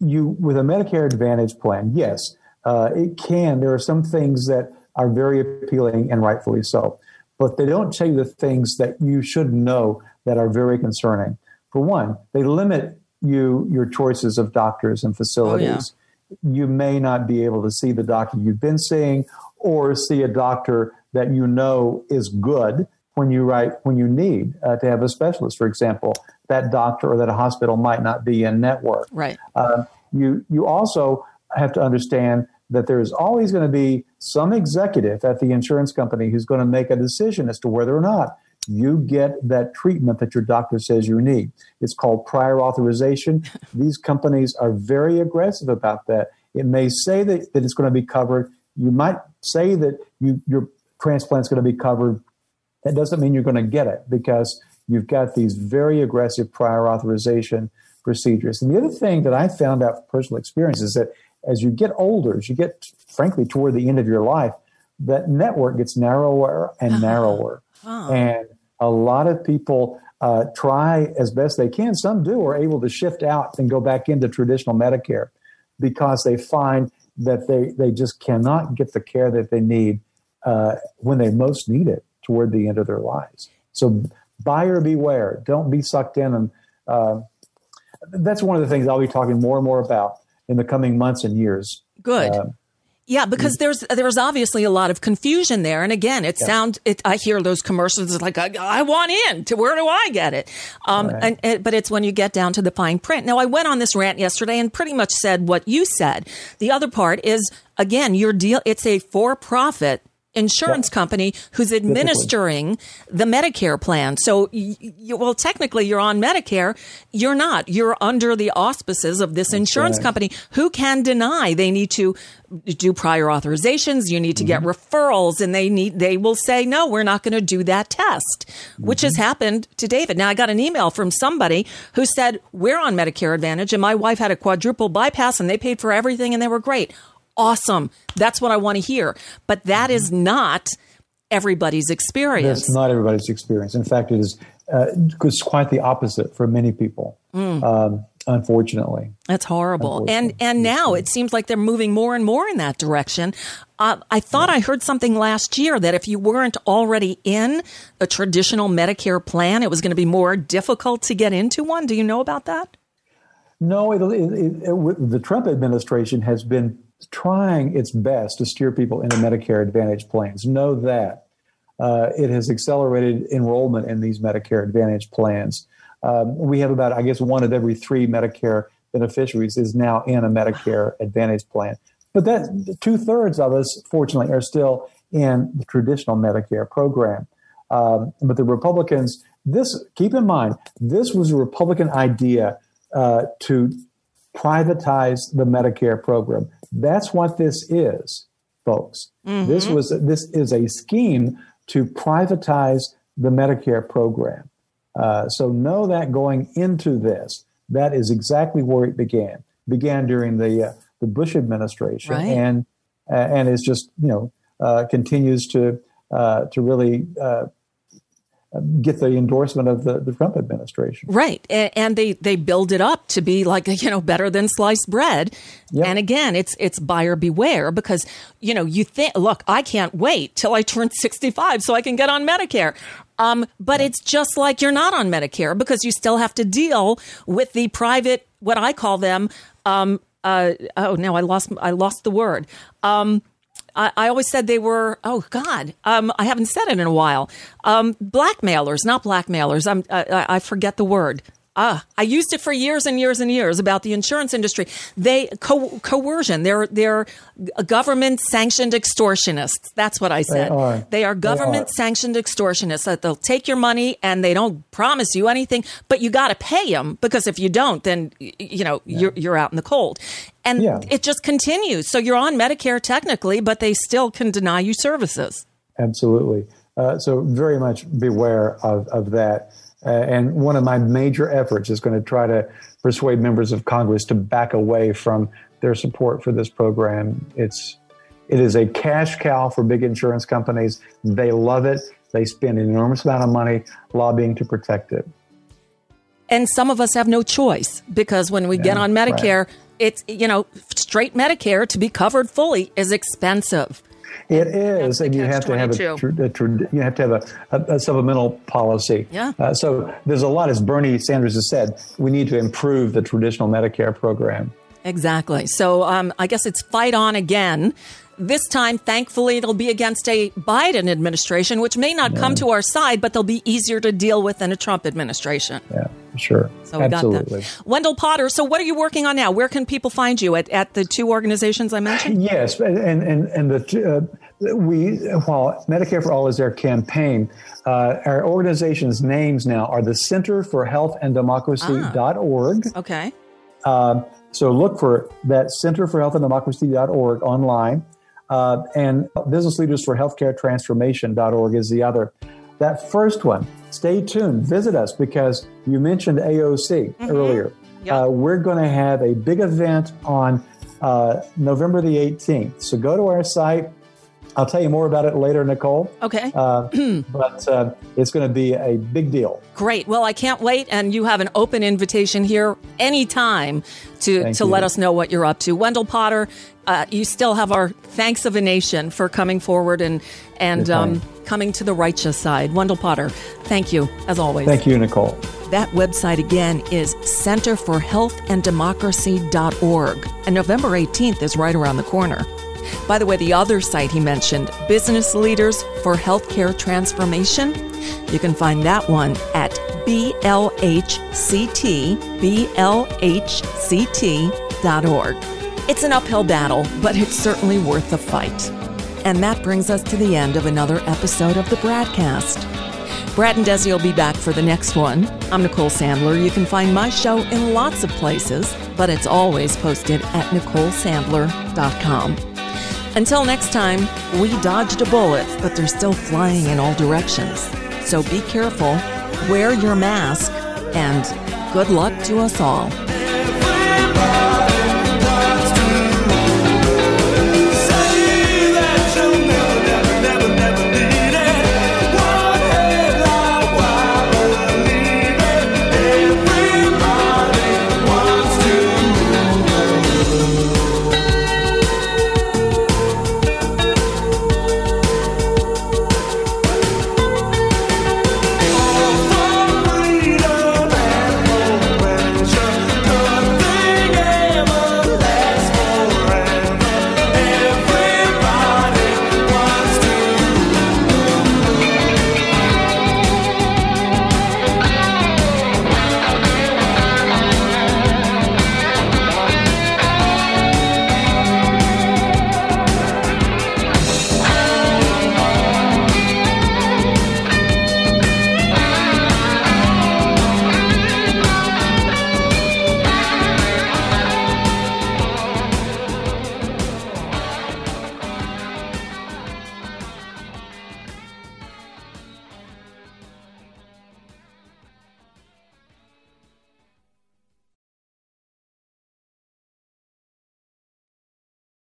you with a Medicare Advantage plan, yes, uh, it can. There are some things that are very appealing and rightfully so, but they don't tell you the things that you should know that are very concerning. For one, they limit you your choices of doctors and facilities. Oh, yeah. You may not be able to see the doctor you've been seeing, or see a doctor that you know is good when you write when you need uh, to have a specialist. For example, that doctor or that a hospital might not be in network. Right. Uh, you you also have to understand that there is always going to be some executive at the insurance company who's going to make a decision as to whether or not you get that treatment that your doctor says you need. It's called prior authorization. These companies are very aggressive about that. It may say that, that it's going to be covered. You might say that you, your transplant is going to be covered. That doesn't mean you're going to get it because you've got these very aggressive prior authorization procedures. And the other thing that I found out from personal experience is that as you get older, as you get, frankly, toward the end of your life, that network gets narrower and uh-huh. narrower. And a lot of people uh, try as best they can. Some do are able to shift out and go back into traditional Medicare because they find that they, they just cannot get the care that they need uh, when they most need it toward the end of their lives. So buyer beware. Don't be sucked in. And uh, that's one of the things I'll be talking more and more about in the coming months and years. Good. Uh, yeah, because there's there's obviously a lot of confusion there, and again, it yeah. sounds. It, I hear those commercials it's like I, I, want in. To where do I get it? Um, right. and, and, but it's when you get down to the fine print. Now, I went on this rant yesterday and pretty much said what you said. The other part is again, your deal. It's a for profit insurance company who's administering the Medicare plan. So, you, well, technically, you're on Medicare. You're not. You're under the auspices of this insurance right. company. Who can deny they need to do prior authorizations? You need to mm-hmm. get referrals, and they need. They will say, no, we're not going to do that test, mm-hmm. which has mm-hmm. happened to David. Now, I got an email from somebody who said we're on Medicare Advantage, and my wife had a quadruple bypass, and they paid for everything, and they were great awesome. That's what I want to hear. But that is not everybody's experience. That's not everybody's experience. In fact, it is uh, it's quite the opposite for many people. Mm. Um, unfortunately, that's horrible. And and now it seems like they're moving more and more in that direction. Uh, I thought yeah. I heard something last year that if you weren't already in a traditional Medicare plan, it was going to be more difficult to get into one. Do you know about that? No, it, it, it, the Trump administration has been trying its best to steer people into Medicare Advantage plans. Know that. Uh, it has accelerated enrollment in these Medicare Advantage plans. Um, we have about, I guess, one of every three Medicare beneficiaries is now in a Medicare Advantage plan. But that two thirds of us, fortunately, are still in the traditional Medicare program. Um, but the Republicans, this keep in mind, this was a Republican idea uh, to privatize the Medicare program. That's what this is, folks. Mm-hmm. This was this is a scheme to privatize the Medicare program. Uh, so know that going into this, that is exactly where it began. began during the uh, the Bush administration, right. and uh, and it's just you know uh, continues to uh, to really uh, get the endorsement of the, the Trump administration. Right. And they, they build it up to be like, you know, better than sliced bread. Yep. And again, it's, it's buyer beware because, you know, you think, look, I can't wait till I turn 65 so I can get on Medicare. Um, but it's just like you're not on Medicare because you still have to deal with the private, what I call them, um, uh, oh, no, I lost, I lost the word. Um, I, I always said they were, oh God, um, I haven't said it in a while. Um, blackmailers, not blackmailers. I'm, I, I forget the word. Ah, I used it for years and years and years about the insurance industry. They co- coercion. They're they're government sanctioned extortionists. That's what I said. They are, they are government sanctioned extortionists. That they'll take your money and they don't promise you anything, but you got to pay them because if you don't, then you know yeah. you're you're out in the cold. And yeah. it just continues. So you're on Medicare technically, but they still can deny you services. Absolutely. Uh, so very much beware of, of that. Uh, and one of my major efforts is going to try to persuade members of Congress to back away from their support for this program. It's it is a cash cow for big insurance companies. They love it. They spend an enormous amount of money lobbying to protect it. And some of us have no choice because when we yeah, get on Medicare, right. it's, you know, straight Medicare to be covered fully is expensive. It is, and you have to have a, a, you have to have a, a, a supplemental policy. Yeah. Uh, so there's a lot, as Bernie Sanders has said, we need to improve the traditional Medicare program. Exactly. So um, I guess it's fight on again. This time, thankfully, it'll be against a Biden administration, which may not yeah. come to our side, but they'll be easier to deal with than a Trump administration. Yeah, sure. So we Absolutely. got that. Wendell Potter, so what are you working on now? Where can people find you at, at the two organizations I mentioned? Yes, and and and the uh, we while Medicare for All is their campaign, uh, our organization's names now are the Center for Health and Democracy.org. Ah, okay. Uh, so look for that Center for Health and Democracy.org online. Uh, and Business Leaders for Healthcare Transformation.org is the other. That first one, stay tuned. Visit us because you mentioned AOC mm-hmm. earlier. Yep. Uh, we're going to have a big event on uh, November the 18th. So go to our site, I'll tell you more about it later, Nicole. Okay. Uh, but uh, it's going to be a big deal. Great. Well, I can't wait. And you have an open invitation here anytime to, Thank to you. let us know what you're up to. Wendell Potter, uh, you still have our thanks of a nation for coming forward and, and um, coming to the righteous side. Wendell Potter, thank you, as always. Thank you, Nicole. That website again is centerforhealthanddemocracy.org. And November 18th is right around the corner. By the way, the other site he mentioned, Business Leaders for Healthcare Transformation, you can find that one at blhct.blhct.org. It's an uphill battle, but it's certainly worth the fight. And that brings us to the end of another episode of the BradCast. Brad and Desi will be back for the next one. I'm Nicole Sandler. You can find my show in lots of places, but it's always posted at NicoleSandler.com. Until next time, we dodged a bullet, but they're still flying in all directions. So be careful, wear your mask, and good luck to us all.